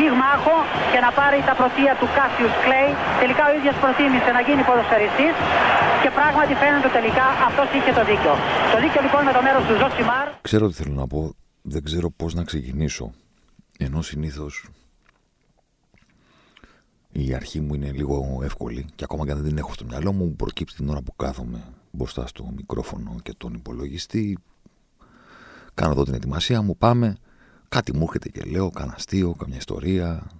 πυγμάχο και να πάρει τα πρωτεία του Κάσιους Κλέη. Τελικά ο ίδιος προτίμησε να γίνει ποδοσφαιριστής και πράγματι φαίνεται τελικά αυτός είχε το δίκιο. Το δίκιο λοιπόν με το μέρος του Ζωσιμάρ. Ξέρω τι θέλω να πω, δεν ξέρω πώς να ξεκινήσω. Ενώ συνήθως η αρχή μου είναι λίγο εύκολη και ακόμα και αν δεν την έχω στο μυαλό μου, προκύπτει την ώρα που κάθομαι μπροστά στο μικρόφωνο και τον υπολογιστή. Κάνω εδώ την ετοιμασία μου, πάμε. Κάτι μου έρχεται και λέω, κάνα αστείο, καμιά ιστορία,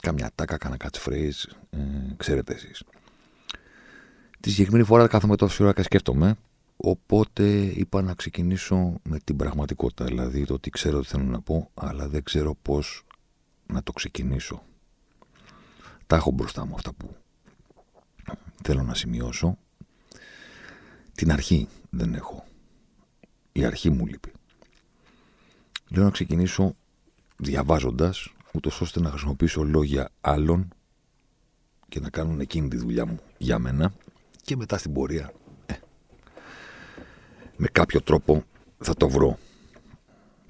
καμιά τάκα, κάνα catchphrase, ε, ξέρετε εσείς. Τη συγκεκριμένη φορά κάθομαι τόση ώρα και σκέφτομαι, οπότε είπα να ξεκινήσω με την πραγματικότητα, δηλαδή το τι ξέρω τι θέλω να πω, αλλά δεν ξέρω πώς να το ξεκινήσω. Τα έχω μπροστά μου αυτά που θέλω να σημειώσω. Την αρχή δεν έχω. Η αρχή μου λείπει. Λέω να ξεκινήσω διαβάζοντας, ούτως ώστε να χρησιμοποιήσω λόγια άλλων και να κάνουν εκείνη τη δουλειά μου για μένα και μετά στην πορεία ε, με κάποιο τρόπο θα το βρω.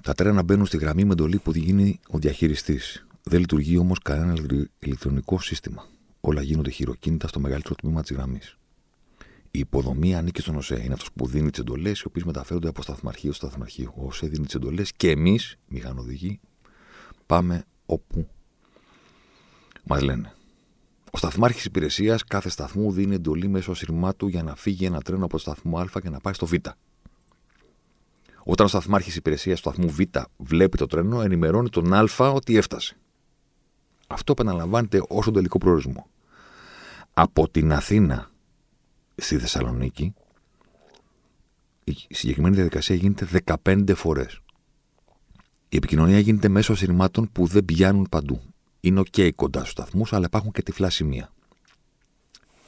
Τα τρένα μπαίνουν στη γραμμή με εντολή που γίνει ο διαχειριστής δεν λειτουργεί όμως κανένας ηλεκτρονικός σύστημα. Όλα γίνονται χειροκίνητα στο μεγαλύτερο τμήμα της γραμμής. Η υποδομή ανήκει στον ΟΣΕ. Είναι αυτός που δίνει τις εντολές, οι οποίες μεταφέρονται από σταθμαρχείο στο σταθμαρχείο. Ο ΟΣΕ δίνει τις εντολές και εμείς, μηχανοδηγοί, πάμε όπου μας λένε. Ο σταθμάρχης υπηρεσίας κάθε σταθμού δίνει εντολή μέσω ασυρμάτου για να φύγει ένα τρένο από το σταθμό Α και να πάει στο Β. Όταν ο σταθμάρχης υπηρεσίας του σταθμού Β βλέπει το τρένο, ενημερώνει τον Α ότι έφτασε. Αυτό επαναλαμβάνεται ω τον τελικό προορισμό. Από την Αθήνα στη Θεσσαλονίκη, η συγκεκριμένη διαδικασία γίνεται 15 φορές. Η επικοινωνία γίνεται μέσω ασυρμάτων που δεν πιάνουν παντού. Είναι OK κοντά στους σταθμούς, αλλά υπάρχουν και τυφλά σημεία.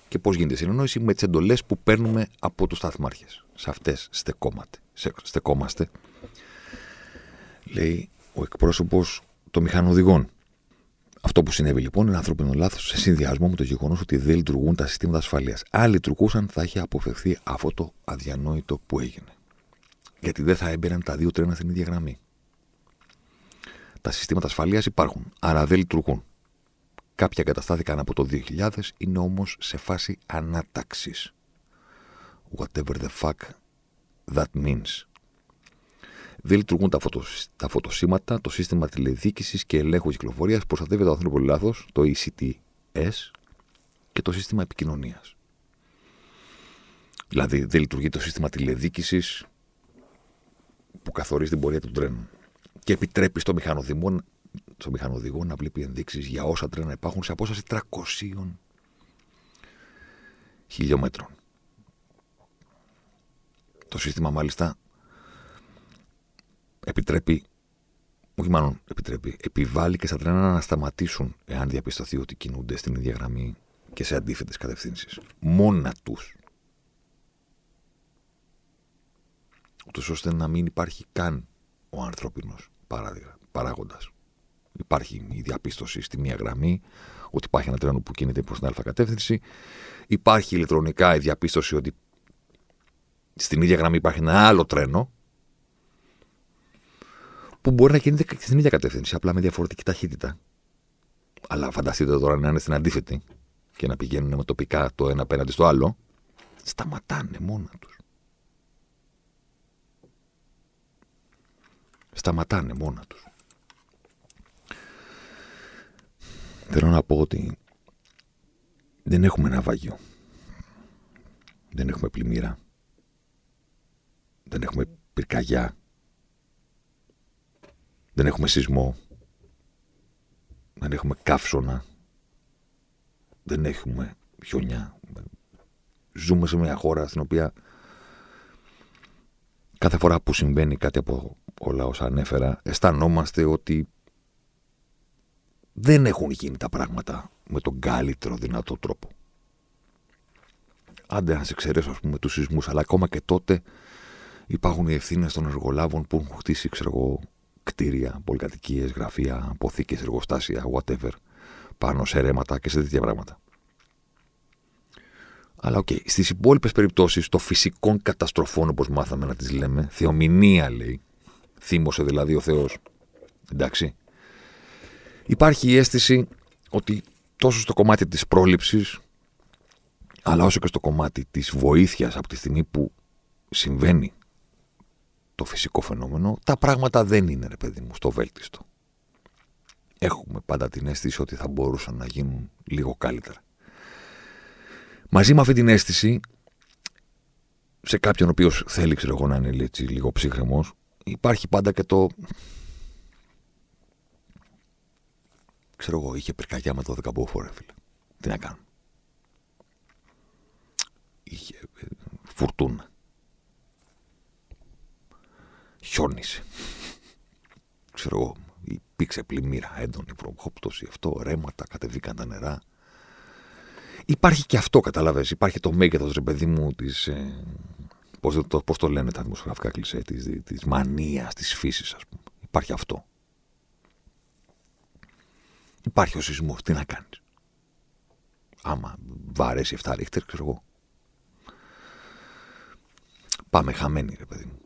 Και πώς γίνεται η συνεννόηση; Με τις εντολές που παίρνουμε από τους σταθμάρχες. Σε αυτές στεκόμαστε. Λέει ο εκπρόσωπος των μηχανοδηγών. Αυτό που συνέβη λοιπόν είναι ανθρώπινο λάθος σε συνδυασμό με το γεγονός ότι δεν λειτουργούν τα συστήματα ασφαλείας. Αν λειτουργούσαν, θα είχε αποφευθεί αυτό το αδιανόητο που έγινε. Γιατί δεν θα έμπαιναν τα δύο τρένα στην ίδια γραμμή. Τα συστήματα ασφαλείας υπάρχουν, άρα δεν λειτουργούν. Κάποια εγκαταστάθηκαν από το 2000, είναι όμως σε φάση ανάταξης. Whatever the fuck that means. Δεν λειτουργούν τα, φωτο, τα φωτοσύματα, το σύστημα τηλεδίκηση και ελέγχου κυκλοφορίας προστατεύει το ανθρώπινο λάθος, το ECTS και το σύστημα επικοινωνίας. Δηλαδή, δεν λειτουργεί το σύστημα τηλεδίκηση που καθορίζει την πορεία του τρένου και επιτρέπει στο μηχανοδηγό, στο μηχανοδηγό να βλέπει ενδείξεις για όσα τρένα υπάρχουν σε απόσταση 300 χιλιόμετρων. Το σύστημα μάλιστα επιτρέπει, όχι μάλλον επιτρέπει, επιβάλλει και στα τρένα να σταματήσουν εάν διαπιστωθεί ότι κινούνται στην ίδια γραμμή και σε αντίθετες κατευθύνσεις. Μόνα τους. Ούτως ώστε να μην υπάρχει καν ο ανθρώπινος παράγοντας. Υπάρχει η διαπίστωση στη μία γραμμή ότι υπάρχει ένα τρένο που κινείται προς την α κατεύθυνση. Υπάρχει ηλεκτρονικά η διαπίστωση ότι στην ίδια γραμμή υπάρχει ένα άλλο τρένο που μπορεί να κινείται και στην ίδια κατεύθυνση, απλά με διαφορετική ταχύτητα. Αλλά φανταστείτε τώρα να είναι στην αντίθετη και να πηγαίνουν με τοπικά το ένα απέναντι στο άλλο. Σταματάνε μόνα τους. Σταματάνε μόνα τους. Θέλω να πω ότι δεν έχουμε ναυάγιο. Δεν έχουμε πλημμύρα. Δεν έχουμε πυρκαγιά. Δεν έχουμε σεισμό. Δεν έχουμε καύσωνα. Δεν έχουμε χιονιά. Ζούμε σε μια χώρα στην οποία κάθε φορά που συμβαίνει κάτι από όλα όσα ανέφερα, αισθανόμαστε ότι δεν έχουν γίνει τα πράγματα με τον καλύτερο δυνατό τρόπο. Άντε να σε εξαιρέσω, ας πούμε, τους σεισμούς, αλλά ακόμα και τότε υπάρχουν οι ευθύνες των εργολάβων που έχουν χτίσει, ξέρω εγώ, κτίρια, πολυκατοικίες, γραφεία, αποθήκες, εργοστάσια, whatever, πάνω σε ρέματα και σε τέτοια πράγματα. Αλλά OK, okay. στις υπόλοιπες περιπτώσεις των φυσικών καταστροφών, όπως μάθαμε να τις λέμε, θεομηνία λέει, θύμωσε δηλαδή ο Θεός. Εντάξει. Υπάρχει η αίσθηση ότι τόσο στο κομμάτι της πρόληψης αλλά όσο και στο κομμάτι της βοήθειας από τη στιγμή που συμβαίνει το φυσικό φαινόμενο, τα πράγματα δεν είναι, ρε παιδί μου, στο βέλτιστο. Έχουμε πάντα την αίσθηση ότι θα μπορούσαν να γίνουν λίγο καλύτερα. Μαζί με αυτή την αίσθηση, σε κάποιον ο οποίος θέλει, ξέρω εγώ, να είναι έτσι, λίγο ψύχρεμος, υπάρχει πάντα και το. Ξέρω εγώ, είχε πυρκαγιά με το 10 φίλε. Τι να κάνω είχε ε, φουρτούνα. Χιόνισε. Ξέρω εγώ, υπήρξε πλημμύρα, έντονη προχόπτωση, αυτό, ρέματα, κατεβήκαν τα νερά. Υπάρχει και αυτό, καταλαβες. Υπάρχει το μέγεθος, ρε παιδί μου, της. Ε, πώς, το, πώς το λένε τα δημοσιογραφικά κλισέ, της, της μανίας, της φύσης, ας πούμε. Υπάρχει αυτό. Υπάρχει ο σεισμός, τι να κάνεις. Άμα βαρέσει 7 ρίχτερ, ξέρω εγώ, Πάμε χαμένοι, ρε παιδί μου.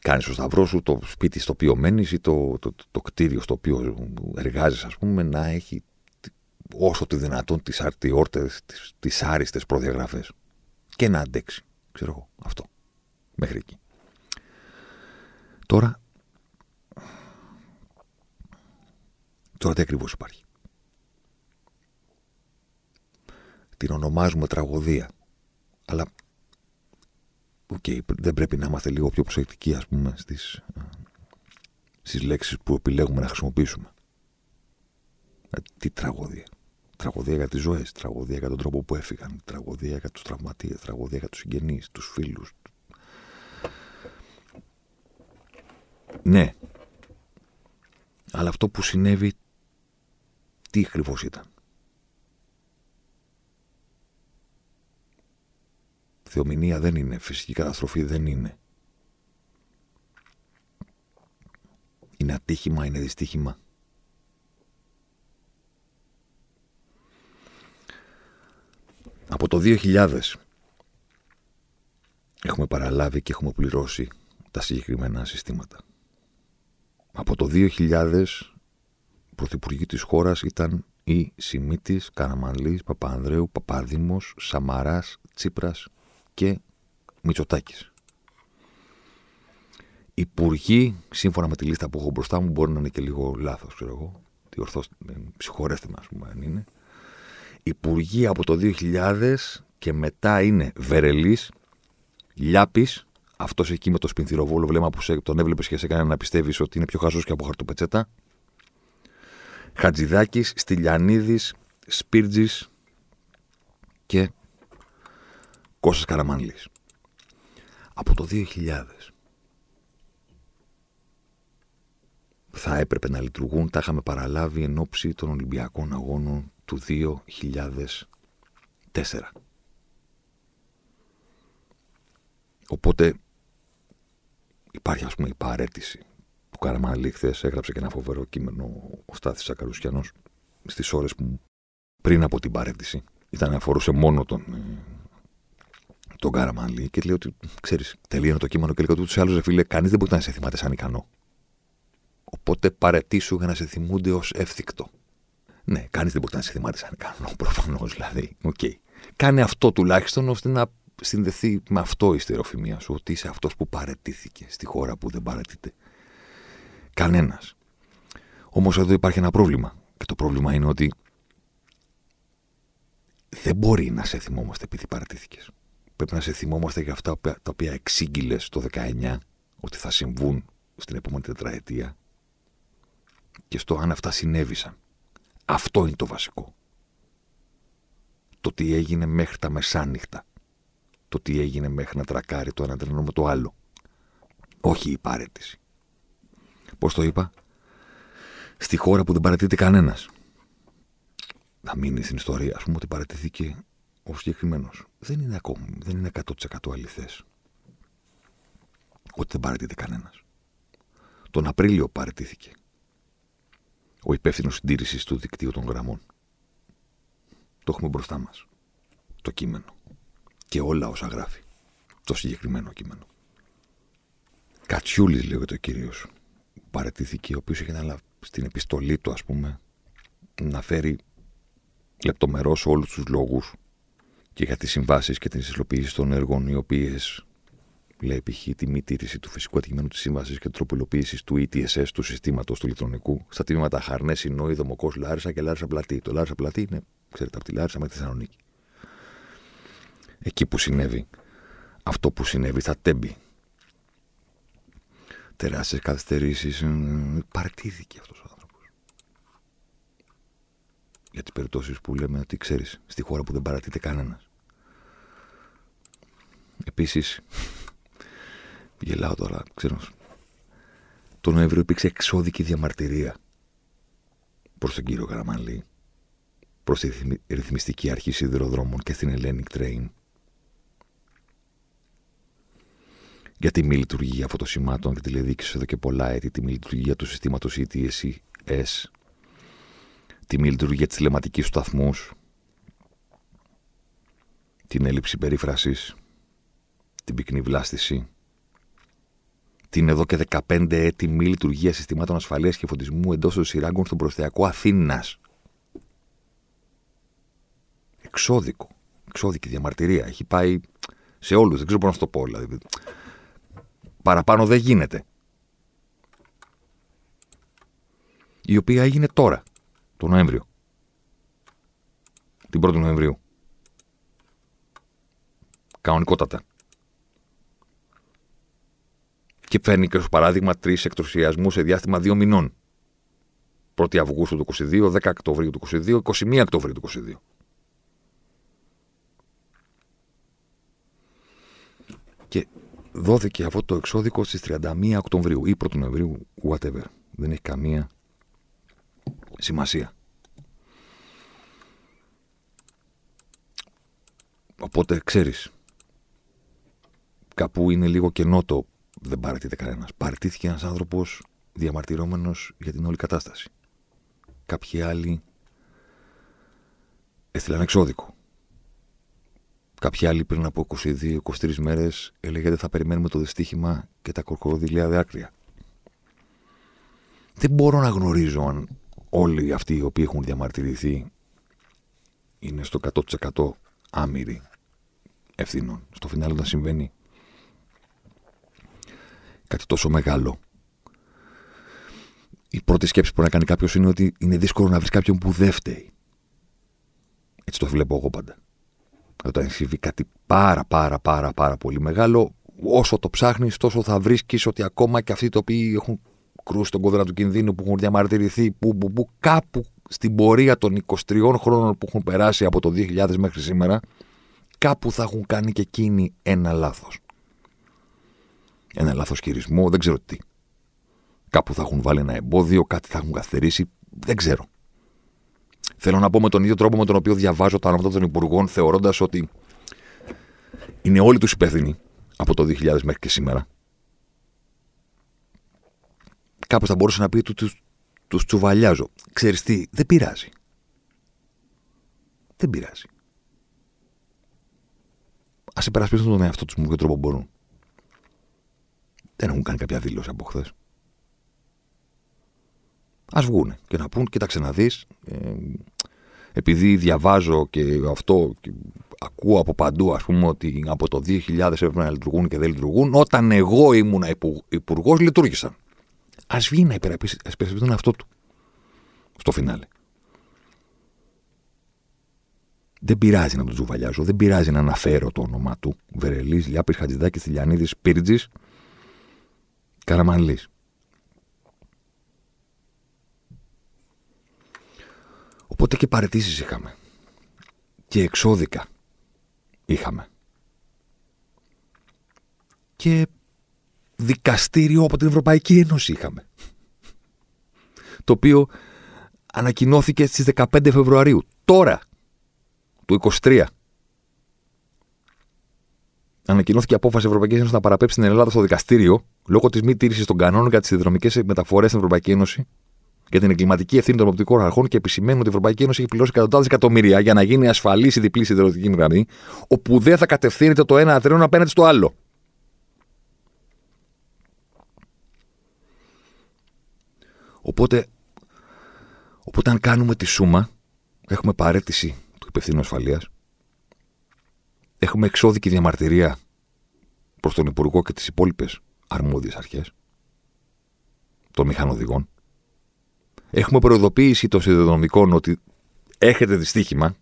Κάνεις το σταυρό σου, το σπίτι στο οποίο μένεις ή το, το, το, κτίριο στο οποίο εργάζεσαι, ας πούμε, να έχει όσο το δυνατόν τις αρτιόρτες, τις άριστες προδιαγραφές. Και να αντέξει. Ξέρω εγώ. Αυτό. Μέχρι εκεί. Τώρα. Τώρα τι ακριβώς υπάρχει. Την ονομάζουμε τραγωδία. Αλλά okay, δεν πρέπει να είμαστε λίγο πιο προσεκτικοί ας πούμε στις, ε, στις λέξεις που επιλέγουμε να χρησιμοποιήσουμε. Ε, τι τραγωδία. Τραγωδία για τις ζωές, τραγωδία για τον τρόπο που έφυγαν, τραγωδία για τους τραυματίες, τραγωδία για τους συγγενείς, τους φίλους. Ναι. Αλλά αυτό που συνέβη, τι ακριβώς ήταν. Θεομηνία δεν είναι, φυσική καταστροφή δεν είναι. Είναι ατύχημα, είναι δυστύχημα. Από το 2000 έχουμε παραλάβει και έχουμε πληρώσει τα συγκεκριμένα συστήματα. Από το 2000 πρωθυπουργοί της χώρας ήταν η Σιμίτης, Καραμανλής, Παπανδρέου, Παπαδήμος, Σαμαράς, Τσίπρας και Μητσοτάκης. Υπουργοί, σύμφωνα με τη λίστα που έχω μπροστά μου, μπορεί να είναι και λίγο λάθος, ξέρω εγώ. Τι ορθώ, ε, συγχωρέστε με, ας πούμε, αν είναι. Υπουργοί από το 2000 και μετά είναι Βερελής, Λιάπης, αυτός εκεί με το σπινθυροβόλο βλέμμα που τον έβλεπες και σε έκανε να πιστεύεις ότι είναι πιο χαζός και από χαρτοπετσέτα. Χατζηδάκης, Στυλιανίδης, Σπίρτζης και Κώστας Καραμανλής. Από το 2000 θα έπρεπε να λειτουργούν, τα είχαμε παραλάβει εν ώψη των Ολυμπιακών Αγώνων του 2004. Οπότε υπάρχει ας πούμε η παρέτηση του Καραμανλή χθες έγραψε και ένα φοβερό κείμενο ο Στάθης Σακαρουσιανός στις ώρες που πριν από την παρέτηση ήταν αφορούσε μόνο τον ε, τον Κάραμαν και λέει ότι ξέρεις, τελείωνε το κείμενο και λέει ότι του άλλου φίλε, κανείς δεν μπορεί να σε θυμάται σαν ικανό. Οπότε παρετήσου για να σε θυμούνται ως εύθυκτο. Ναι, κανείς δεν μπορεί να σε θυμάται σαν ικανό, προφανώς δηλαδή. Okay. Κάνε αυτό τουλάχιστον ώστε να συνδεθεί με αυτό η στερεοφημία σου, ότι είσαι αυτός που παρετήθηκε στη χώρα που δεν παρετείται. Κανένας. Όμως εδώ υπάρχει ένα πρόβλημα. Και το πρόβλημα είναι ότι δεν μπορεί να σε θυμόμαστε επειδή παρατήθηκε. Πρέπει να σε θυμόμαστε για αυτά τα οποία εξήγηλες το 19 ότι θα συμβούν στην επόμενη τετραετία και στο αν αυτά συνέβησαν. Αυτό είναι το βασικό. Το τι έγινε μέχρι τα μεσάνυχτα. Το τι έγινε μέχρι να τρακάρει το ένα τρένο με το άλλο. Όχι η παρέτηση. Πώς το είπα; Στη χώρα που δεν παρατείται κανένας. Θα μείνει στην ιστορία, ας πούμε, ότι παρατηθήκε ο συγκεκριμένος δεν είναι ακόμη, δεν είναι 100% αληθές. Ότι δεν παρατείται κανένας. Τον Απρίλιο παρατήθηκε ο υπεύθυνος συντήρησης του δικτύου των γραμμών. Το έχουμε μπροστά μας. Το κείμενο. Και όλα όσα γράφει. Το συγκεκριμένο κείμενο. Κατσιούλης, λέγεται ο κύριο. Παρατήθηκε, ο οποίος είχε αναλάβει στην επιστολή του, ας πούμε, να φέρει λεπτομερώς όλους τους λόγους και για τις συμβάσεις και την υλοποίηση των έργων οι οποίες λέει π.χ. τη μη τήρηση του φυσικού αντικειμένου της σύμβασης και τροποποίηση του ETSS του συστήματος του ηλεκτρονικού στα τμήματα Χαρνές, Ινόη, Δομοκός, Λάρισα και Λάρισα Πλατή. Το Λάρισα Πλατή είναι, ξέρετε, από τη Λάρισα μέχρι τη Θεσσαλονίκη. Εκεί που συνέβη αυτό που συνέβη στα Τέμπη. Τεράστιες καθυστερήσεις. Παρατήθηκε αυτός ο άνθρωπος. Για τις περιπτώσεις που λέμε ότι ξέρεις, στη χώρα που δεν παρατείται κανένας. Επίσης, Γελάω τώρα, ξέρω. Το Νοέμβριο υπήρξε εξώδικη διαμαρτυρία προς τον κύριο Καραμαλή, προς τη ρυθμιστική αρχή σιδηροδρόμων και στην Hellenic Train για τη μη λειτουργία φωτοσημάτων και τηλεδίκηση εδώ και πολλά έτη, τη μη λειτουργία του συστήματος ETS, τη μη λειτουργία της τηλεματικής σταθμούς, την έλλειψη περίφρασης, την πυκνή βλάστηση, την εδώ και 15 έτη μη λειτουργία συστημάτων ασφαλείας και φωτισμού εντός των σειράγκων στον προστιακό Αθήνας. Εξώδικο. Εξώδικη διαμαρτυρία. Έχει πάει σε όλους. Δεν ξέρω πώς να το πω. Δηλαδή. Παραπάνω δεν γίνεται. Η οποία έγινε τώρα, το Νοέμβριο. Την 1η Νοεμβρίου. Κανονικότατα και φέρνει και ως παράδειγμα τρεις εκτροσιασμού σε διάστημα δύο μηνών. 1η Αυγούστου του 22, 10 Οκτωβρίου του 22, 21 Οκτωβρίου του 22. Και δόθηκε αυτό το εξώδικο στις 31 Οκτωβρίου ή 1 Νοεμβρίου, whatever. Δεν έχει καμία σημασία. Οπότε ξέρεις, κάπου είναι λίγο κενό το δεν παρατείται κανένας. Παρατήθηκε ένας άνθρωπος διαμαρτυρόμενος για την όλη κατάσταση. Κάποιοι άλλοι έστειλαν εξώδικο. Κάποιοι άλλοι πριν από 22-23 μέρες έλεγε θα περιμένουμε το δυστύχημα και τα κορκοδιλιά δάκρυα. Δεν μπορώ να γνωρίζω αν όλοι αυτοί οι οποίοι έχουν διαμαρτυρηθεί είναι στο 100% άμυροι ευθύνων. Στο φινάλε όταν συμβαίνει κάτι τόσο μεγάλο. Η πρώτη σκέψη που μπορεί να κάνει κάποιος είναι ότι είναι δύσκολο να βρεις κάποιον που δεν φταίει. Έτσι το βλέπω εγώ πάντα. Όταν συμβεί κάτι πάρα πάρα πάρα πάρα πολύ μεγάλο, όσο το ψάχνεις, τόσο θα βρίσκεις ότι ακόμα και αυτοί οι οποίοι έχουν κρούσει τον κόδωνα του κινδύνου, που έχουν διαμαρτυρηθεί, που, που, που κάπου στην πορεία των 23 χρόνων που έχουν περάσει από το 2000 μέχρι σήμερα, κάπου θα έχουν κάνει και εκείνοι ένα λάθος ένα λάθος χειρισμό, δεν ξέρω τι. Κάπου θα έχουν βάλει ένα εμπόδιο, κάτι θα έχουν καθυστερήσει, δεν ξέρω. Θέλω να πω με τον ίδιο τρόπο με τον οποίο διαβάζω τα ονόματα των υπουργών, θεωρώντας ότι είναι όλοι τους υπεύθυνοι από το 2000 μέχρι και σήμερα. Κάπως θα μπορούσε να πει του τους τσουβαλιάζω. Ξέρεις τι, δεν πειράζει. Δεν πειράζει. Α υπερασπίσουν τον εαυτό τους με ποιο τρόπο μπορούν δεν έχουν κάνει κάποια δήλωση από χθες. Α βγούνε και να πούν, κοίταξε να δεις. Ε, επειδή διαβάζω και αυτό και ακούω από παντού, ας πούμε, ότι από το 2000 έπρεπε να λειτουργούν και δεν λειτουργούν, όταν εγώ ήμουν υπουργός, λειτουργήσαν. Α βγει να υπερασπιστεί τον εαυτό του. Στο φινάλε. Δεν πειράζει να τον τζουβαλιάζω, δεν πειράζει να αναφέρω το όνομά του. Βερελής, Λιάπης, Χατζηδάκης, Θηλιανίδης, Πύρτζη, Καραμανλής. Οπότε και παρετήσεις είχαμε. Και εξώδικα είχαμε. Και δικαστήριο από την Ευρωπαϊκή Ένωση είχαμε. Το οποίο ανακοινώθηκε στις 15 Φεβρουαρίου. Τώρα, του 23. Ανακοινώθηκε απόφαση Ευρωπαϊκής Ένωσης να παραπέψει την Ελλάδα στο δικαστήριο λόγω της μη τήρησης των κανόνων για τις συνδρομικές μεταφορές στην Ευρωπαϊκή Ένωση για την εγκληματική ευθύνη των οπτικών αρχών και επισημαίνουν ότι η Ευρωπαϊκή Ένωση έχει πληρώσει εκατοντάδες εκατομμύρια για να γίνει ασφαλής η διπλή σιδηροδρομική γραμμή, όπου δεν θα κατευθύνεται το ένα τρένο απέναντι στο άλλο. Οπότε, οπότε αν κάνουμε τη σούμα, έχουμε παρέτηση του υπευθύνου ασφαλείας, έχουμε εξώδικη διαμαρτυρία προς τον Υπουργό και τις υπόλοιπες αρμόδιες αρχές των μηχανοδηγών. Έχουμε προειδοποίηση των σιδηροδρομικών ότι έχετε δυστύχημα.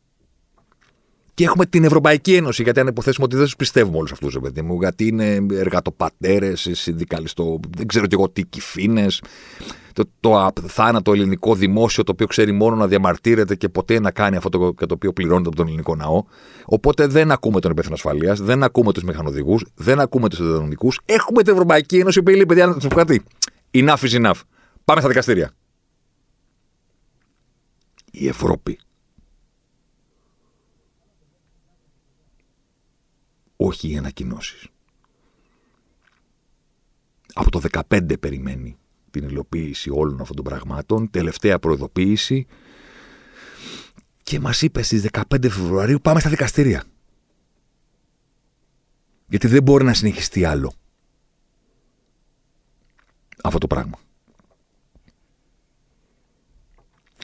Και έχουμε την Ευρωπαϊκή Ένωση, γιατί αν υποθέσουμε ότι δεν τους πιστεύουμε όλους αυτούς, παιδί μου, γιατί είναι εργατοπατέρες, συνδικαλιστό, δεν ξέρω κι εγώ τι κυφίνε, το, το θάνατο ελληνικό δημόσιο, το οποίο ξέρει μόνο να διαμαρτύρεται και ποτέ να κάνει αυτό το, το οποίο πληρώνεται από τον ελληνικό ναό. Οπότε δεν ακούμε τον υπεύθυνο ασφαλείας, δεν ακούμε τους μηχανοδηγούς, δεν ακούμε τους ιδεονομικού. Έχουμε την Ευρωπαϊκή Ένωση που λέει: Παιδιά, να σα πω κάτι. Enough is enough. Πάμε στα δικαστήρια. Η Ευρώπη. Όχι οι ανακοινώσεις. Από το 15 περιμένει την υλοποίηση όλων αυτών των πραγμάτων. Τελευταία προειδοποίηση. Και μας είπε στις 15 Φεβρουαρίου πάμε στα δικαστήρια. Γιατί δεν μπορεί να συνεχιστεί άλλο αυτό το πράγμα.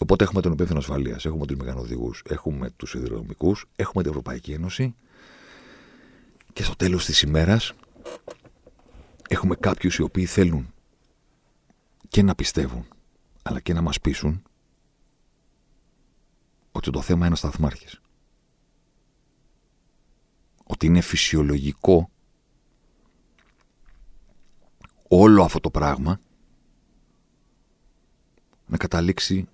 Οπότε έχουμε τον υπεύθυνο ασφαλείας, έχουμε τους μηχανοδηγού, έχουμε τους σιδηροδρομικού, έχουμε την Ευρωπαϊκή Ένωση και στο τέλος της ημέρας έχουμε κάποιους οι οποίοι θέλουν και να πιστεύουν, αλλά και να μας πείσουν ότι το θέμα είναι ο σταθμάρχης. Ότι είναι φυσιολογικό όλο αυτό το πράγμα να καταλήξει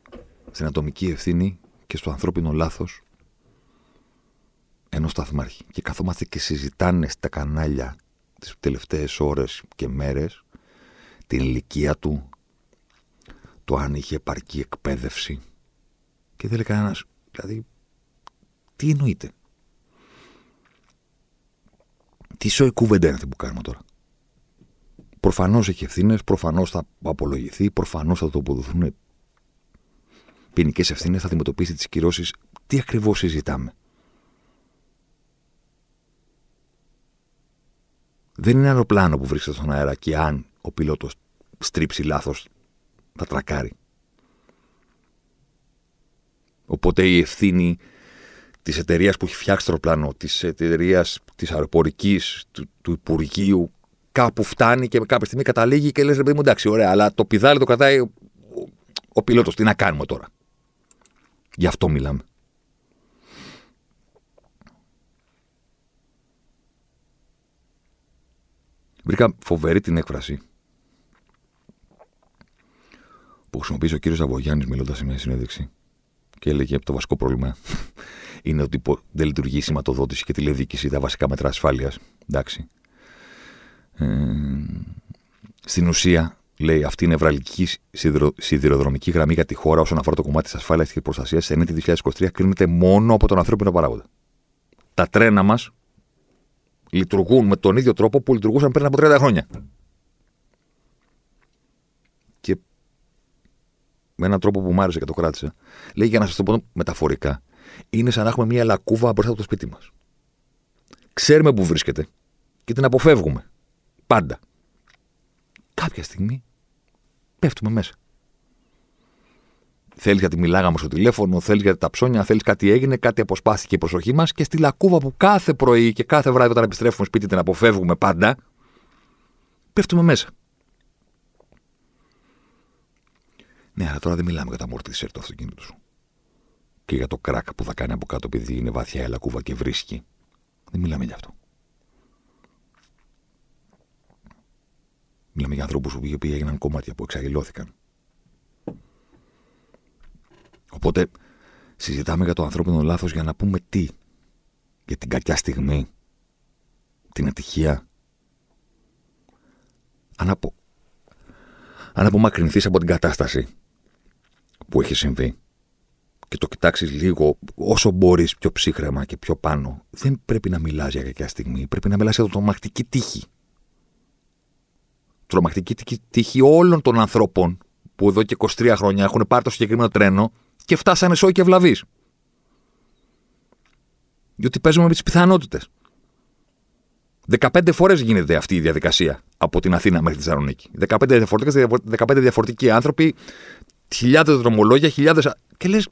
στην ατομική ευθύνη και στο ανθρώπινο λάθος ενός σταθμάρχη. Και καθόμαστε και συζητάνε στα κανάλια τις τελευταίες ώρες και μέρες την ηλικία του, το αν είχε επαρκή εκπαίδευση. Και δεν λέει κανένας. Δηλαδή, τι εννοείται; Τι σοϊ κουβέντα είναι αυτή που κάνουμε τώρα; Προφανώς έχει ευθύνες, προφανώς θα απολογηθεί, προφανώς θα το αποδοθούν ποινικές ευθύνες, θα αντιμετωπίσει τις κυρώσεις. Τι ακριβώς συζητάμε; Δεν είναι αεροπλάνο που βρίσκεται στον αέρα και αν ο πιλότος στρίψει λάθος θα τρακάρει. Οπότε η ευθύνη της εταιρείας που έχει φτιάξει το αεροπλάνο, της εταιρείας της αεροπορικής, του, του Υπουργείου, κάπου φτάνει και κάποια στιγμή καταλήγει και λες: Ρε παιδί μου, εντάξει, ωραία, αλλά το πιδάλι το κρατάει ο, ο πιλότος. Τι να κάνουμε τώρα; Γι' αυτό μιλάμε. Βρήκα φοβερή την έκφραση που χρησιμοποίησε ο κύριος Ζαβογιάννη μιλώντας σε μια συνέντευξη και έλεγε το βασικό πρόβλημα είναι ότι δεν λειτουργεί η σηματοδότηση και τηλεδιοίκηση, τα βασικά μέτρα ασφάλειας. Εντάξει. Ε, στην ουσία, λέει, αυτή η νευραλική σιδηρο, σιδηροδρομική γραμμή για τη χώρα όσον αφορά το κομμάτι της ασφάλειας και προστασίας σε ενέτη 2023 κρίνεται μόνο από τον ανθρώπινο παράγοντα. Τα τρένα μας λειτουργούν με τον ίδιο τρόπο που λειτουργούσαν πριν από 30 χρόνια. με έναν τρόπο που μου άρεσε και το κράτησα. Λέει για να σας το πω μεταφορικά. Είναι σαν να έχουμε μια λακκούβα μπροστά από το σπίτι μας. Ξέρουμε που βρίσκεται και την αποφεύγουμε. Πάντα. Κάποια στιγμή πέφτουμε μέσα. Θέλεις γιατί μιλάγαμε στο τηλέφωνο, θέλεις γιατί τα ψώνια, θέλεις κάτι έγινε, κάτι αποσπάστηκε η προσοχή μας και στη λακκούβα που κάθε πρωί και κάθε βράδυ όταν επιστρέφουμε σπίτι την αποφεύγουμε πάντα, πέφτουμε μέσα. Ναι, αλλά τώρα δεν μιλάμε για τα αμορτισέρ του αυτοκίνητου σου. Και για το κράκ που θα κάνει από κάτω επειδή είναι βαθιά η λακκούβα και βρίσκει. Δεν μιλάμε για αυτό. Μιλάμε για ανθρώπους που οποίοι έγιναν κομμάτια που εξαγγελώθηκαν. Οπότε συζητάμε για το ανθρώπινο λάθος για να πούμε τι. Για την κακιά στιγμή. Την ατυχία. Αν, απο... Αν απομακρυνθείς από την κατάσταση που έχει συμβεί και το κοιτάξεις λίγο, όσο μπορείς πιο ψύχρεμα και πιο πάνω, δεν πρέπει να μιλάς για κακιά στιγμή. Πρέπει να μιλάς για τρομακτική τύχη. Τρομακτική τύχη όλων των ανθρώπων που εδώ και 23 χρόνια έχουν πάρει το συγκεκριμένο τρένο και φτάσανε σόι και βλαβείς. Διότι παίζουμε με τις πιθανότητες. 15 φορές γίνεται αυτή η διαδικασία από την Αθήνα μέχρι τη Θεσσαλονίκη. 15 διαφορετικές, 15 διαφορετικοί άνθρωποι, χιλιάδες δρομολόγια, χιλιάδες. Και λες,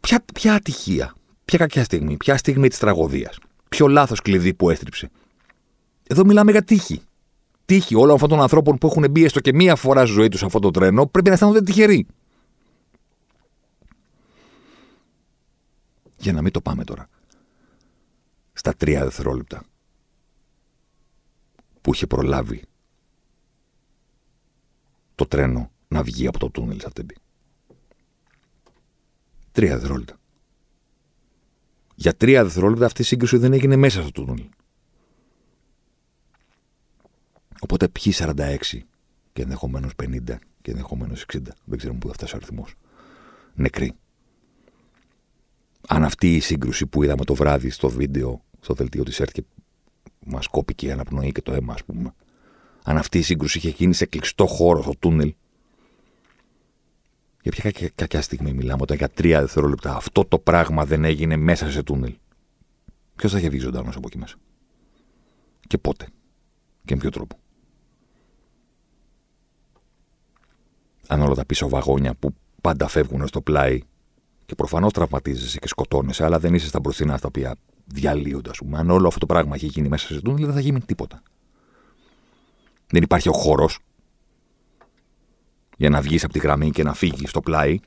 ποια, ποια ατυχία, ποια κακιά στιγμή, ποια στιγμή της τραγωδίας, ποιο λάθος κλειδί που έστριψε. Εδώ μιλάμε για τύχη. Τύχη όλων αυτών των ανθρώπων που έχουν μπει έστω και μία φορά στη ζωή τους σε αυτό το τρένο πρέπει να αισθάνονται τυχεροί. Για να μην το πάμε τώρα. Στα τρία δευτερόλεπτα που είχε προλάβει το τρένο να βγει από το τούνελ Σατέμπη. Τρία δευτερόλεπτα. Για τρία δευτερόλεπτα αυτή η σύγκρουση δεν έγινε μέσα στο τούνελ. Οπότε ποιοι 46 και ενδεχομένως 50 και ενδεχομένως 60, δεν ξέρουμε πού θα φτάσει ο αριθμός. Νεκροί. Αν αυτή η σύγκρουση που είδαμε το βράδυ στο βίντεο, στο δελτίο της ΕΡΤ και μας κόπηκε η αναπνοή και το αίμα, ας πούμε. Αν αυτή η σύγκρουση είχε γίνει σε κλειστό χώρο, στο τούνελ. Για ποια κακιά στιγμή μιλάμε, όταν για τρία δευτερόλεπτα αυτό το πράγμα δεν έγινε μέσα σε τούνελ. Ποιος θα είχε βγει ζωντανός από εκεί μέσα; Και πότε; Και με ποιο τρόπο; Αν όλα τα πίσω βαγόνια που πάντα φεύγουν στο πλάι και προφανώς τραυματίζεσαι και σκοτώνεσαι, αλλά δεν είσαι στα μπροστινά τα οποία διαλύονται, ας πούμε. Αν όλο αυτό το πράγμα έχει γίνει μέσα σε τούνελ, δεν θα γίνει τίποτα. Δεν υπάρχει ο χώρος για να βγεις από τη γραμμή και να φύγεις στο πλάι.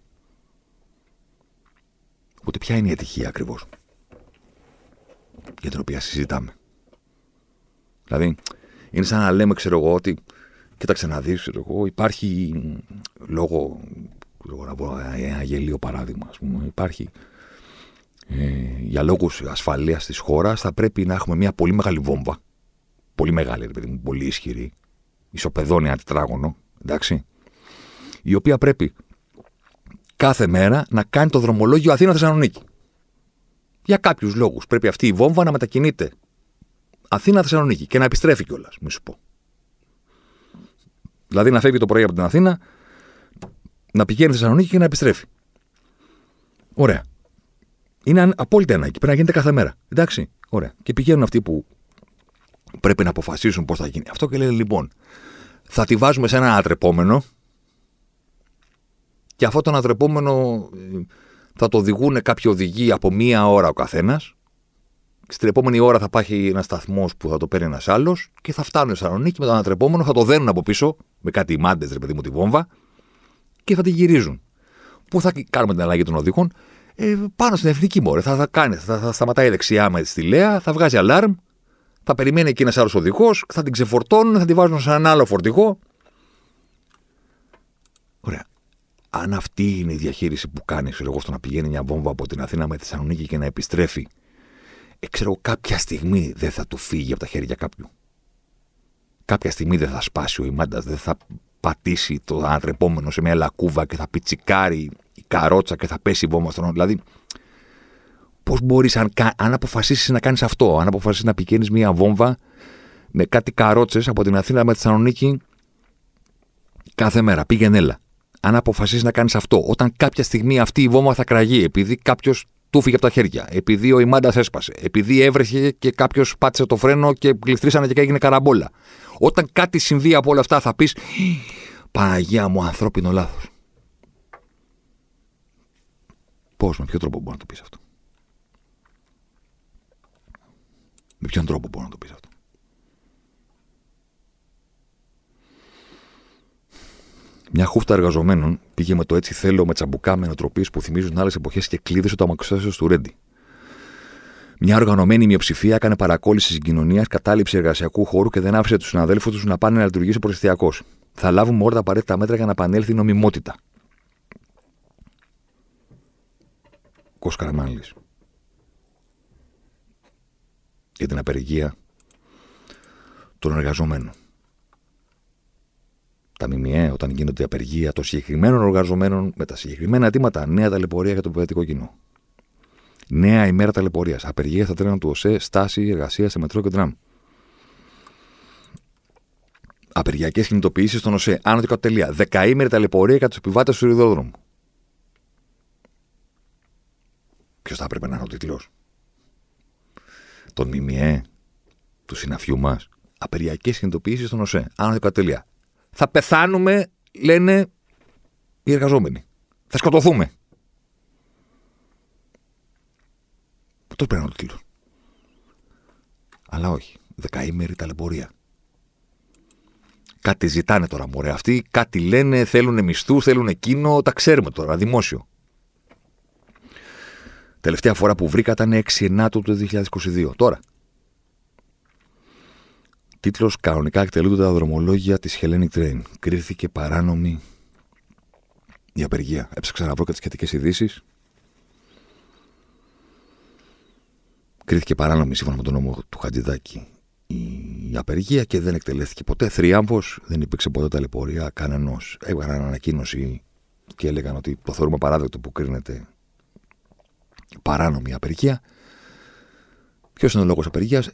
Οπότε ποια είναι η ατυχία ακριβώς για την οποία συζητάμε; Δηλαδή, είναι σαν να λέμε, ξέρω εγώ, ότι κοίταξε να δεις, ξέρω εγώ, υπάρχει λόγω. Λόγω να πω ένα γελίο παράδειγμα, ας πούμε. Υπάρχει ε, για λόγους ασφαλείας της χώρας θα πρέπει να έχουμε μια πολύ μεγάλη βόμβα. Πολύ μεγάλη, ρε παιδί μου, πολύ ισχυρή. Ισοπεδώνει τετράγωνο, εντάξει. Η οποία πρέπει κάθε μέρα να κάνει το δρομολόγιο Αθήνα-Θεσσαλονίκη. Για κάποιους λόγους πρέπει αυτή η βόμβα να μετακινείται Αθήνα-Θεσσαλονίκη και να επιστρέφει κιόλας, μη σου πω. Δηλαδή να φεύγει το πρωί από την Αθήνα, να πηγαίνει Θεσσαλονίκη και να επιστρέφει. Ωραία. Είναι απόλυτα ανάγκη. Πρέπει να γίνεται κάθε μέρα. Εντάξει. Ωραία. Και πηγαίνουν αυτοί που πρέπει να αποφασίσουν πώς θα γίνει. Αυτό και λένε λοιπόν, θα τη βάζουμε σε ένα ανατρεπόμενο και αυτό το ανατρεπόμενο ε, θα το οδηγούν κάποιοι οδηγοί από μία ώρα ο καθένας. Στην επόμενη ώρα θα υπάρχει ένας σταθμός που θα το παίρνει ένας άλλος και θα φτάνουν σε Θεσσαλονίκη με το ανατρεπόμενο, θα το δένουν από πίσω με κάτι μάντες, ρε παιδί μου, τη βόμβα και θα τη γυρίζουν. Πού θα κάνουμε την αλλαγή των οδηγών, ε, πάνω στην εθνική μόρφη. Θα, θα, κάνει, θα, θα σταματάει δεξιά με τη Λέα, θα βγάζει αλάρμ, θα περιμένει εκεί ένας άλλος οδηγός, θα την ξεφορτώνουν, θα τη βάζουν σε έναν άλλο φορτηγό. Ωραία. Αν αυτή είναι η διαχείριση που κάνεις, εγώ, στο να πηγαίνει μια βόμβα από την Αθήνα με τη Θεσσαλονίκη και να επιστρέφει, ε, ξέρω, κάποια στιγμή δεν θα του φύγει από τα χέρια κάποιου. Κάποια στιγμή δεν θα σπάσει ο ημάντα, δεν θα πατήσει το ανατρεπόμενο σε μια λακκούβα και θα πιτσικάρει η καρότσα και θα πέσει η βόμβα στον Δηλαδή, πώς μπορείς, αν, αν αποφασίσεις να κάνεις αυτό, αν αποφασίσεις να πηγαίνεις μια βόμβα με κάτι καρότσες από την Αθήνα με τη Θεσσαλονίκη κάθε μέρα, πήγαινε έλα. Αν αποφασίσεις να κάνεις αυτό, όταν κάποια στιγμή αυτή η βόμβα θα κραγεί, επειδή κάποιος του φύγε από τα χέρια, επειδή ο ημάντα έσπασε, επειδή έβρεχε και κάποιος πάτησε το φρένο και γλιστρήσανε και έγινε καραμπόλα. Όταν κάτι συμβεί από όλα αυτά, θα πεις Παναγία μου, ανθρώπινο λάθος. Πώς, με ποιο τρόπο μπορεί να το πεις αυτό; Με ποιον τρόπο μπορεί να το πεις αυτό; Μια χούφτα εργαζομένων πήγε με το έτσι θέλω με τσαμπουκά με νοοτροπίες που θυμίζουν άλλες εποχές και κλείδωσε το αμαξοστάσιο του Ρέντι. Μια οργανωμένη μειοψηφία έκανε παρακόλληση συγκοινωνία, κατάληψη εργασιακού χώρου και δεν άφησε τους συναδέλφους τους να πάνε να λειτουργήσει προστιακώ. Θα λάβουμε όλα τα απαραίτητα μέτρα για να επανέλθει η νομιμότητα. Κοσκαρμάλης. Για την απεργία των εργαζομένων. Τα ΜΜΕ, όταν γίνονται απεργία των συγκεκριμένων εργαζομένων με τα συγκεκριμένα αιτήματα, νέα ταλαιπωρία για το παιδευτικό κοινό. Νέα ημέρα ταλαιπωρίας. Απεργία στα τρένα του ΟΣΕ, στάση εργασία σε μετρό και τραμ. Απεργιακές κινητοποιήσεις στον ΟΣΕ, άνω και τελεία. Δεκαήμερη ταλαιπωρία για τους επιβάτες του ιδεόδρομου. Ποιος θα έπρεπε να είναι ο τίτλος; Τον ΜΜΕ του συναφιού μας. Απεργιακές κινητοποιήσεις στον ΟΣΕ, άνω και τελεία. Θα πεθάνουμε, λένε οι εργαζόμενοι. Θα σκοτωθούμε. Αυτό πρέπει να είναι ο τίτλο; Αλλά όχι. Δεκαήμερη ταλαιπωρία. Κάτι ζητάνε τώρα μωρέ αυτοί, κάτι λένε, θέλουν μισθού, θέλουν εκείνο, τα ξέρουμε τώρα, δημόσιο. Τελευταία φορά που βρήκα ήταν 6 Ενάτου του 2022. Τώρα. Τίτλος Κανονικά εκτελούνται τα δρομολόγια της Hellenic Train. Κρίθηκε παράνομη η απεργία. Έψαξα να βρω και τις σχετικές ειδήσεις. Κρίθηκε παράνομη σύμφωνα με τον νόμο του Χατζηδάκη η απεργία και δεν εκτελέστηκε ποτέ. Θριάμβο, δεν υπήρξε ποτέ ταλαιπωρία κανενός. Έβγαλαν ανακοίνωση και έλεγαν ότι το θεωρούμε παράδεκτο που κρίνεται παράνομη απεργία. Ποιος είναι ο λόγος απεργίας,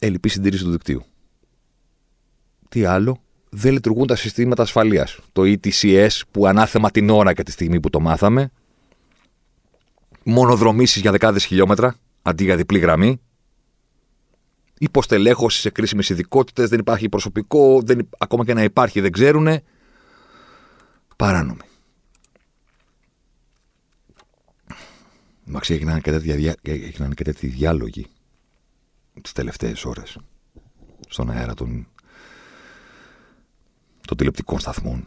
ελλειπή συντήρηση του δικτύου. Τι άλλο, δεν λειτουργούν τα συστήματα ασφαλείας. Το ETCS που ανάθεμα την ώρα και τη στιγμή που το μάθαμε. Μονοδρομήσεις για δεκάδες χιλιόμετρα αντί για διπλή γραμμή υποστελέχωση σε κρίσιμες ειδικότητες, δεν υπάρχει προσωπικό, δεν, ακόμα και να υπάρχει δεν ξέρουν. Παράνομοι. Μαξί έγιναν και, τέτοια, έγιναν και τέτοιοι διάλογοι τις τελευταίες ώρες στον αέρα των, των τηλεπτικών σταθμών.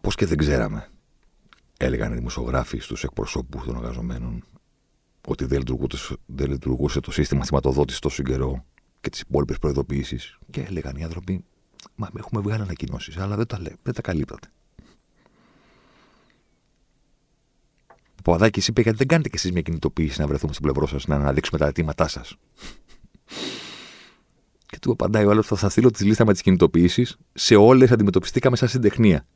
Πώς και δεν ξέραμε, έλεγαν οι δημοσιογράφοι στους εκπροσώπους των εργαζομένων, ότι δεν λειτουργούσε, δεν λειτουργούσε το σύστημα θυματοδότησης τόσο καιρό και τις υπόλοιπες προειδοποιήσεις. Και έλεγαν οι άνθρωποι, Μα έχουμε βγάλει ανακοινώσεις, αλλά δεν τα, λέ, δεν τα καλύπτατε. Ο Παπαδάκης είπε: Γιατί δεν κάνετε κι εσείς μια κινητοποίηση να βρεθούμε στην πλευρό σας, να αναδείξουμε τα αιτήματά σας. Και του απαντάει ο άλλος: Θα σα στείλω τη λίστα με τις κινητοποιήσεις. Σε όλες αντιμετωπιστήκαμε σαν συντεχνία.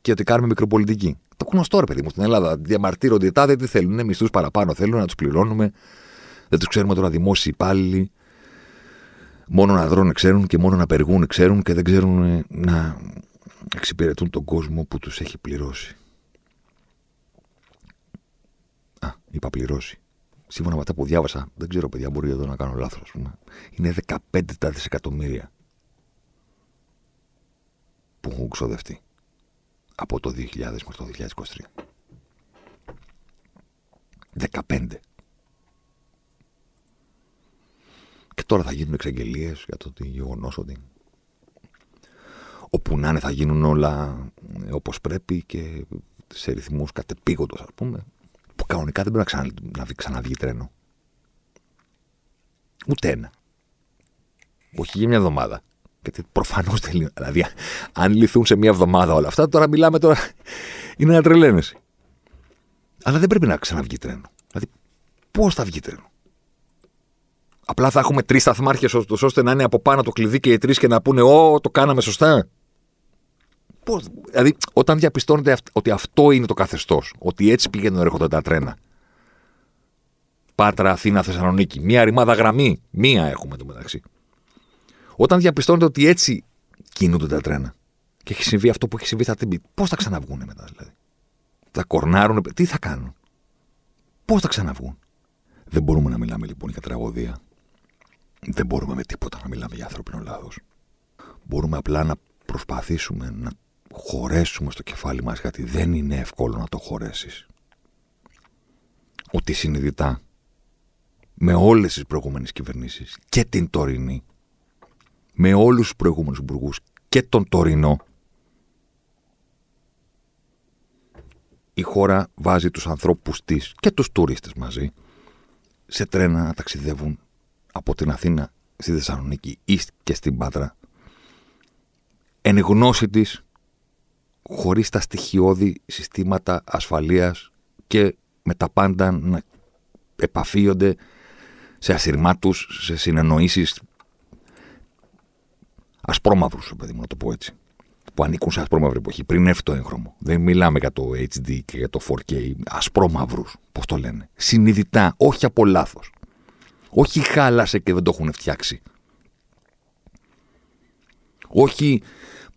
Και ότι κάνουμε μικροπολιτική. Το γνωστό ρε παιδί μου στην Ελλάδα. Διαμαρτύρονται οι τάδε τι θέλουν. Είναι μισθούς παραπάνω θέλουν να τους πληρώνουμε. Δεν τους ξέρουμε τώρα δημόσιοι υπάλληλοι. Μόνο να δρώνε ξέρουν και μόνο να απεργούν ξέρουν και δεν ξέρουν να εξυπηρετούν τον κόσμο που τους έχει πληρώσει. Α, είπα πληρώσει. Σύμφωνα με αυτά που διάβασα, δεν ξέρω παιδιά, μπορεί εδώ να κάνω λάθος, ας πούμε. Είναι 15 τα δισεκατομμύρια που έχουν ξοδευτεί από το 2000 μέχρι το 2023. 15. Και τώρα θα γίνουν εξαγγελίες για το γεγονός ότι όπου να είναι θα γίνουν όλα όπως πρέπει και σε ρυθμούς κατεπήγοντος ας πούμε που κανονικά δεν πρέπει να, ξανα, να ξαναβγεί τρένο. Ούτε ένα. Όχι για μια εβδομάδα. Γιατί προφανώς τελείω. Δηλαδή, αν λυθούν σε μία εβδομάδα όλα αυτά, τώρα μιλάμε τώρα. Είναι να τρελαίνεσαι. Αλλά δεν πρέπει να ξαναβγεί τρένο. Δηλαδή, πώς θα βγει τρένο; Απλά θα έχουμε τρεις σταθμάρχες ώστε να είναι από πάνω το κλειδί και οι τρεις και να πούνε Ω, το κάναμε σωστά. Πώς, δηλαδή, όταν διαπιστώνεται ότι αυτό είναι το καθεστώς, ότι έτσι πηγαίνουν έρχονται τα τρένα. Πάτρα, Αθήνα, Θεσσαλονίκη. Μία ρημάδα γραμμή. Μία έχουμε το μεταξύ. Όταν διαπιστώνετε ότι έτσι κινούνται τα τρένα και έχει συμβεί αυτό που έχει συμβεί, θα την Πώς θα ξαναβγούν μετά, δηλαδή; Θα κορνάρουν, τι θα κάνουν; Πώς θα ξαναβγούν; Δεν μπορούμε να μιλάμε λοιπόν για τραγωδία. Δεν μπορούμε με τίποτα να μιλάμε για ανθρώπινο λάθος. Μπορούμε απλά να προσπαθήσουμε να χωρέσουμε στο κεφάλι μας γιατί δεν είναι εύκολο να το χωρέσεις. Ότι συνειδητά με όλες τις προηγούμενες κυβερνήσεις και την τωρινή με όλους τους προηγούμενους υπουργούς και τον τωρινό, η χώρα βάζει τους ανθρώπους της και τους τουρίστες μαζί σε τρένα να ταξιδεύουν από την Αθήνα στη Θεσσαλονίκη ή και στην Πάτρα εν γνώση της χωρίς τα στοιχειώδη συστήματα ασφαλείας και με τα πάντα να επαφίονται σε ασυρμάτους, σε συνεννοήσεις ασπρόμαυρους, παιδί μου, να το πω έτσι. Που ανήκουν σε ασπρόμαυρη εποχή, πριν έρθει το έγχρωμο. Δεν μιλάμε για το HD και για το 4K. Ασπρόμαυρους, πώς το λένε. Συνειδητά, όχι από λάθος. Όχι χάλασε και δεν το έχουν φτιάξει. Όχι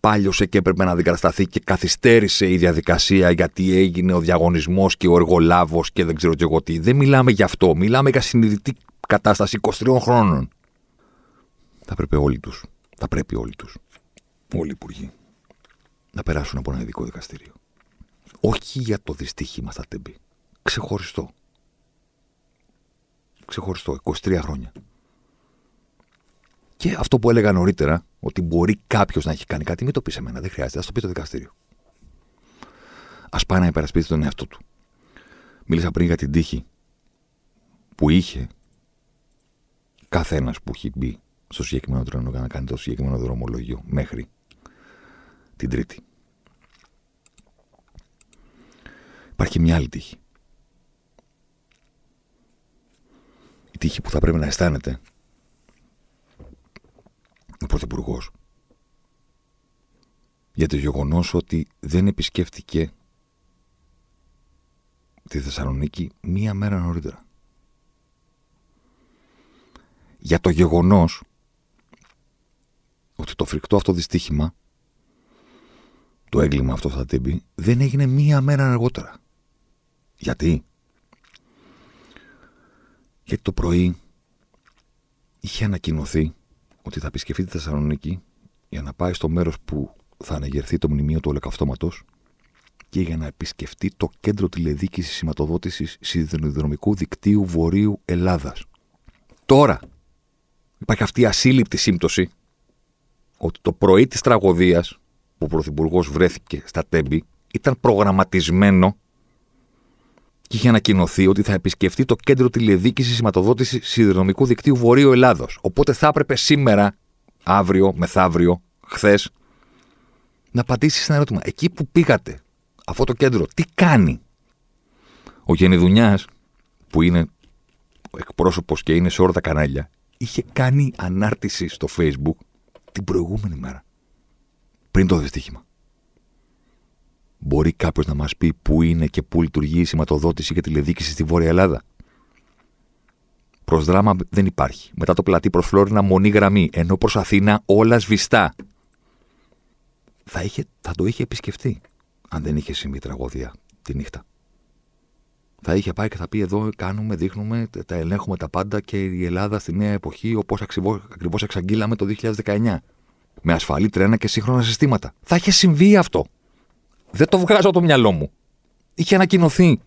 πάλιωσε και έπρεπε να αντικατασταθεί και καθυστέρησε η διαδικασία γιατί έγινε ο διαγωνισμός και ο εργολάβος και δεν ξέρω και εγώ τι. Δεν μιλάμε για αυτό. Μιλάμε για συνειδητή κατάσταση 23 χρόνων. Θα πρέπει όλοι τους. Θα πρέπει όλοι τους. Όλοι οι υπουργοί. Να περάσουν από ένα ειδικό δικαστήριο. Όχι για το δυστύχημα στα τέμπη. Ξεχωριστό. Ξεχωριστό. 23 χρόνια. Και αυτό που έλεγα νωρίτερα, ότι μπορεί κάποιος να έχει κάνει κάτι, μην το πεις σε μένα, δεν χρειάζεται, ας το πει στο δικαστήριο. Α πάει να υπερασπίσει τον εαυτό του. Μίλησα πριν για την τύχη που είχε καθένας που έχει μπει στο συγκεκριμένο τρένο για να κάνει το συγκεκριμένο δρομολόγιο μέχρι την Τρίτη. Υπάρχει μια άλλη τύχη. Η τύχη που θα πρέπει να αισθάνεται ο Πρωθυπουργό για το γεγονός ότι δεν επισκέφτηκε τη Θεσσαλονίκη μία μέρα νωρίτερα. Για το γεγονός ότι το φρικτό αυτό δυστύχημα, το έγκλημα αυτό θα τύμπει, δεν έγινε μία μέρα αργότερα. Γιατί; Γιατί το πρωί είχε ανακοινωθεί ότι θα επισκεφτεί τη Θεσσαλονίκη για να πάει στο μέρος που θα αναγερθεί το μνημείο του ολοκαυτώματο και για να επισκεφτεί το κέντρο τηλεδίκηση σηματοδότησης σιδηροδρομικού δικτύου Βορείου Ελλάδας. Τώρα υπάρχει αυτή η ασύλληπτη σύμπτωση ότι το πρωί της τραγωδίας που ο Πρωθυπουργός βρέθηκε στα Τέμπη ήταν προγραμματισμένο και είχε ανακοινωθεί ότι θα επισκεφτεί το κέντρο τηλεδίκηση σηματοδότηση σιδηροδρομικού δικτύου Βορείου Ελλάδος. Οπότε θα έπρεπε σήμερα, αύριο, μεθαύριο, χθες, να απαντήσεις ένα ερώτημα. Εκεί που πήγατε, αυτό το κέντρο, τι κάνει; Ο Γενιδουνιά, που είναι εκπρόσωπος και είναι σε όλα τα κανάλια, είχε κάνει ανάρτηση στο Facebook την προηγούμενη μέρα. Πριν το δυστύχημα. Μπορεί κάποιος να μας πει πού είναι και πού λειτουργεί η σηματοδότηση και τηλεδίκηση στη Βόρεια Ελλάδα; Προς δράμα δεν υπάρχει. Μετά το πλατή προς Φλόρινα μονή γραμμή. Ενώ προς Αθήνα όλα σβηστά. Θα, είχε, θα το είχε επισκεφτεί αν δεν είχε συμβεί τραγωδία τη νύχτα. Θα είχε πάει και θα πει εδώ κάνουμε, δείχνουμε, τα ελέγχουμε τα πάντα και η Ελλάδα στη νέα εποχή όπως ακριβώς εξαγγείλαμε το 2019. Με ασφαλή τρένα και σύγχρονα συστήματα. Θα είχε συμβεί αυτό. Δεν το βγάζω από το μυαλό μου. Είχε ανακοινωθεί.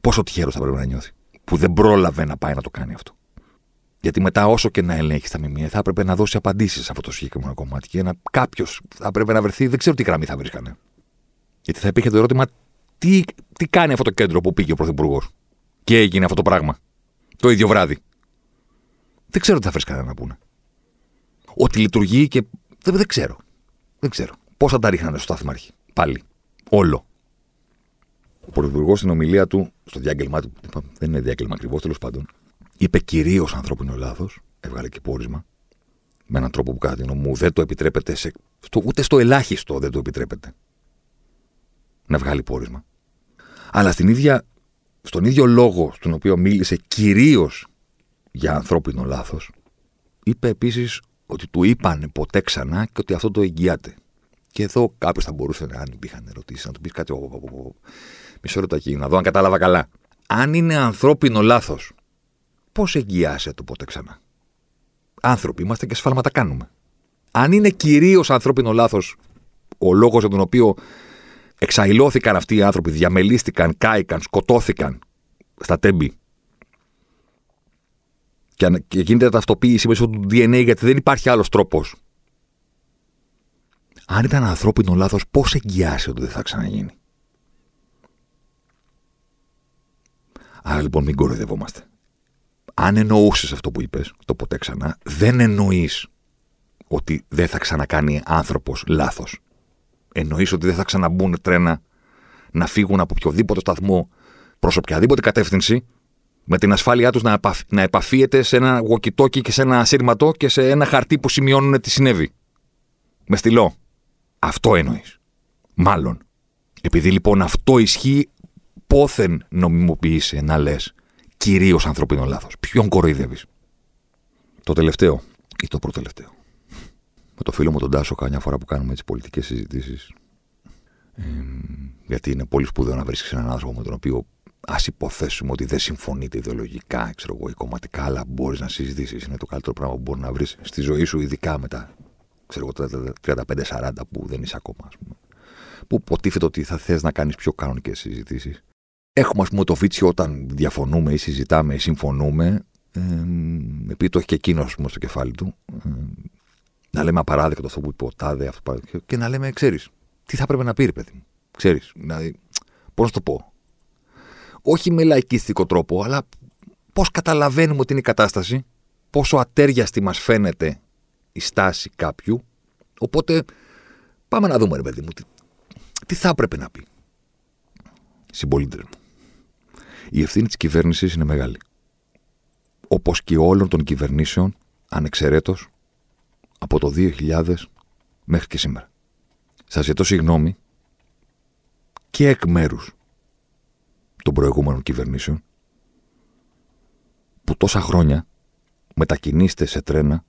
Πόσο τυχερός θα πρέπει να νιώθει. Που δεν πρόλαβε να πάει να το κάνει αυτό. Γιατί μετά, όσο και να ελέγχει τα μιμία, θα έπρεπε να δώσει απαντήσεις σε αυτό το συγκεκριμένο κομμάτι. Και κάποιος θα έπρεπε να βρεθεί, δεν ξέρω τι γραμμή θα βρίσκανε. Γιατί θα υπήρχε το ερώτημα, τι, τι κάνει αυτό το κέντρο που πήγε ο Πρωθυπουργός; Και έγινε αυτό το πράγμα. Το ίδιο βράδυ. Δεν ξέρω τι θα βρίσκανε να πούνε. Ότι λειτουργεί και. Δεν, δεν ξέρω. Δεν ξέρω. Πώς θα τα ρίχνανε στο σταθμάρχη. Πάλι. Όλο. Ο Πρωθυπουργός στην ομιλία του, στο διάγγελμά του, δεν είναι διάγγελμα ακριβώς, τέλος πάντων, είπε κυρίως ανθρώπινο λάθος, έβγαλε και πόρισμα, με έναν τρόπο που κατά τη γνώμη μου δεν το επιτρέπεται, σε, στο, ούτε στο ελάχιστο δεν το επιτρέπεται να βγάλει πόρισμα. Αλλά στην ίδια, στον ίδιο λόγο στον οποίο μίλησε κυρίως για ανθρώπινο λάθος, είπε επίσης ότι του είπαν ποτέ ξανά και ότι αυτό το εγγυάται. Και εδώ κάποιος θα μπορούσε, αν υπήρχαν ερωτήσεις, να του πεις κάτι. Μισό λεπτό εκεί, να δω αν κατάλαβα καλά. Αν είναι ανθρώπινο λάθος, πώς εγγυάσαι το πότε ξανά; Άνθρωποι είμαστε και σφάλματα κάνουμε. Αν είναι κυρίως ανθρώπινο λάθος ο λόγος για τον οποίο εξαϊλώθηκαν αυτοί οι άνθρωποι, διαμελίστηκαν, κάηκαν, σκοτώθηκαν στα τέμπη. Και, και γίνεται ταυτοποίηση μέσω του DNA γιατί δεν υπάρχει άλλος τρόπος αν ήταν ανθρώπινο λάθος, πώς εγγυάσαι ότι δεν θα ξαναγίνει; Άρα λοιπόν μην κοροϊδευόμαστε. Αν εννοούσες αυτό που είπες, το ποτέ ξανά, δεν εννοείς ότι δεν θα ξανακάνει άνθρωπος λάθος. Εννοείς ότι δεν θα ξαναμπούν τρένα να φύγουν από οποιοδήποτε σταθμό προς οποιαδήποτε κατεύθυνση Με την ασφάλειά τους να, να επαφίεται σε ένα walkie και σε ένα ασύρματο και σε ένα χαρτί που σημειώνουν τι συνέβη. Με στυλό. Αυτό εννοείς. Μάλλον. Επειδή λοιπόν αυτό ισχύει, πόθεν νομιμοποιήσει να λες κυρίως ανθρωπίνο λάθος. Ποιον κοροϊδεύεις; Το τελευταίο ή το προτελευταίο; Με το φίλο μου τον Τάσο, καμιά φορά που κάνουμε έτσι πολιτικές συζητήσεις. Ε, γιατί είναι πολύ σπουδαίο να βρίσκεις έναν άνθρωπο με τον οποίο ας υποθέσουμε ότι δεν συμφωνείτε ιδεολογικά, ξέρω εγώ, ή κομματικά, αλλά μπορείς να συζητήσεις. Είναι το καλύτερο πράγμα που μπορεί να βρεις στη ζωή σου, ειδικά μετά ξέρω 35-40 που δεν είσαι ακόμα, α πούμε. Που υποτίθεται ότι θα θε να κάνει πιο κανονικέ συζητήσει. Έχουμε, α πούμε, το βίτσιο όταν διαφωνούμε ή συζητάμε ή συμφωνούμε, ε, επειδή το έχει και εκείνο στο κεφάλι του, ε, να λέμε απαράδεκτο αυτό που είπε ο Τάδε, αυτό, και να λέμε, ξέρει, τι θα έπρεπε να πει, ρε παιδί μου. Ξέρει, δηλαδή, πώ να το πω. Όχι με λαϊκίστικο τρόπο, αλλά πώ καταλαβαίνουμε ότι είναι η κατάσταση, πόσο ατέριαστη μα φαίνεται η στάση κάποιου. Οπότε πάμε να δούμε, ρε παιδί μου, τι, τι θα έπρεπε να πει. Συμπολίτε μου. Η ευθύνη της κυβέρνησης είναι μεγάλη. Όπως και όλων των κυβερνήσεων, ανεξαιρέτως, από το 2000 μέχρι και σήμερα. Σας ζητώ συγγνώμη και εκ μέρους των προηγούμενων κυβερνήσεων που τόσα χρόνια μετακινήστε σε τρένα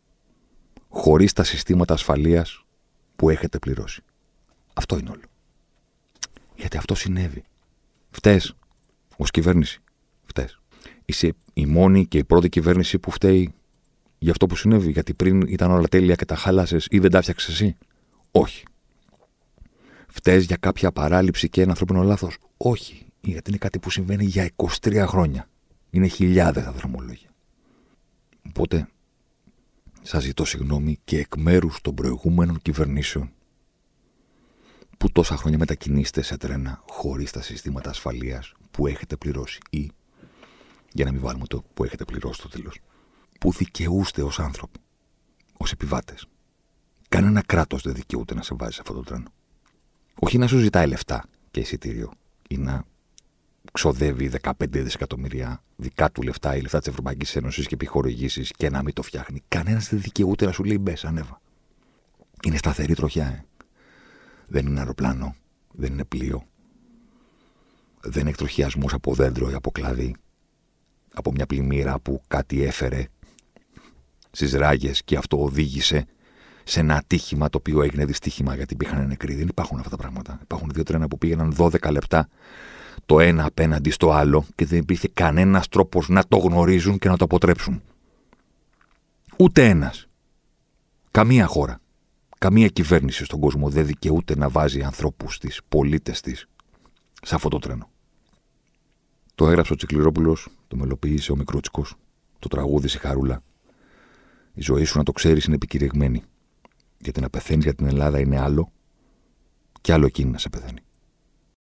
χωρίς τα συστήματα ασφαλείας που έχετε πληρώσει. Αυτό είναι όλο. Γιατί αυτό συνέβη. Φταίς ως κυβέρνηση. Φταίς. Είσαι η μόνη και η πρώτη κυβέρνηση που φταίει για αυτό που συνέβη. Γιατί πριν ήταν όλα τέλεια και τα χάλασες ή δεν τα φτιάξες εσύ. Όχι. Φταίς για κάποια παράληψη και ένα ανθρώπινο λάθος. Όχι. Γιατί είναι κάτι που συμβαίνει για 23 χρόνια. Είναι χιλιάδες τα δρομολόγια. Οπότε σας ζητώ συγγνώμη και εκ μέρους των προηγούμενων κυβερνήσεων που τόσα χρόνια μετακινείστε σε τρένα χωρίς τα συστήματα ασφαλείας που έχετε πληρώσει ή, για να μην βάλουμε το που έχετε πληρώσει το τέλος, που δικαιούστε ως άνθρωποι, ως επιβάτες. Κανένα κράτος δεν δικαιούται να σε βάζει σε αυτό το τρένο. Όχι να σου ζητάει λεφτά και εισιτήριο ή να ξοδεύει 15 δισεκατομμύρια δικά του λεφτά ή λεφτά της Ευρωπαϊκής Ένωσης και επιχορηγήσει και να μην το φτιάχνει. Κανένας δεν δικαιούται να σου λέει μπες, ανέβα. Είναι σταθερή τροχιά, ε. Δεν είναι αεροπλάνο, δεν είναι πλοίο. Δεν είναι εκτροχιασμό από δέντρο ή από κλαδί. Από μια πλημμύρα που κάτι έφερε στις ράγες και αυτό οδήγησε σε ένα ατύχημα το οποίο έγινε δυστύχημα γιατί υπήρχαν νεκροί. Δεν υπάρχουν αυτά τα πράγματα. Υπάρχουν δύο τρένα που πήγαιναν 12 λεπτά το ένα απέναντι στο άλλο και δεν υπήρχε κανένας τρόπος να το γνωρίζουν και να το αποτρέψουν. Ούτε ένας. Καμία χώρα. Καμία κυβέρνηση στον κόσμο δεν δικαιούται να βάζει ανθρώπους τη, πολίτες της, σε αυτό το τρένο. Το έγραψε ο Τσικληρόπουλος, το μελοποίησε ο Μικρούτσικο, το τραγούδι η Χαρούλα. Η ζωή σου, να το ξέρεις, είναι επικηρυγμένη. Γιατί να πεθαίνει για την Ελλάδα είναι άλλο, και άλλο εκείνη να σε πεθαίνει.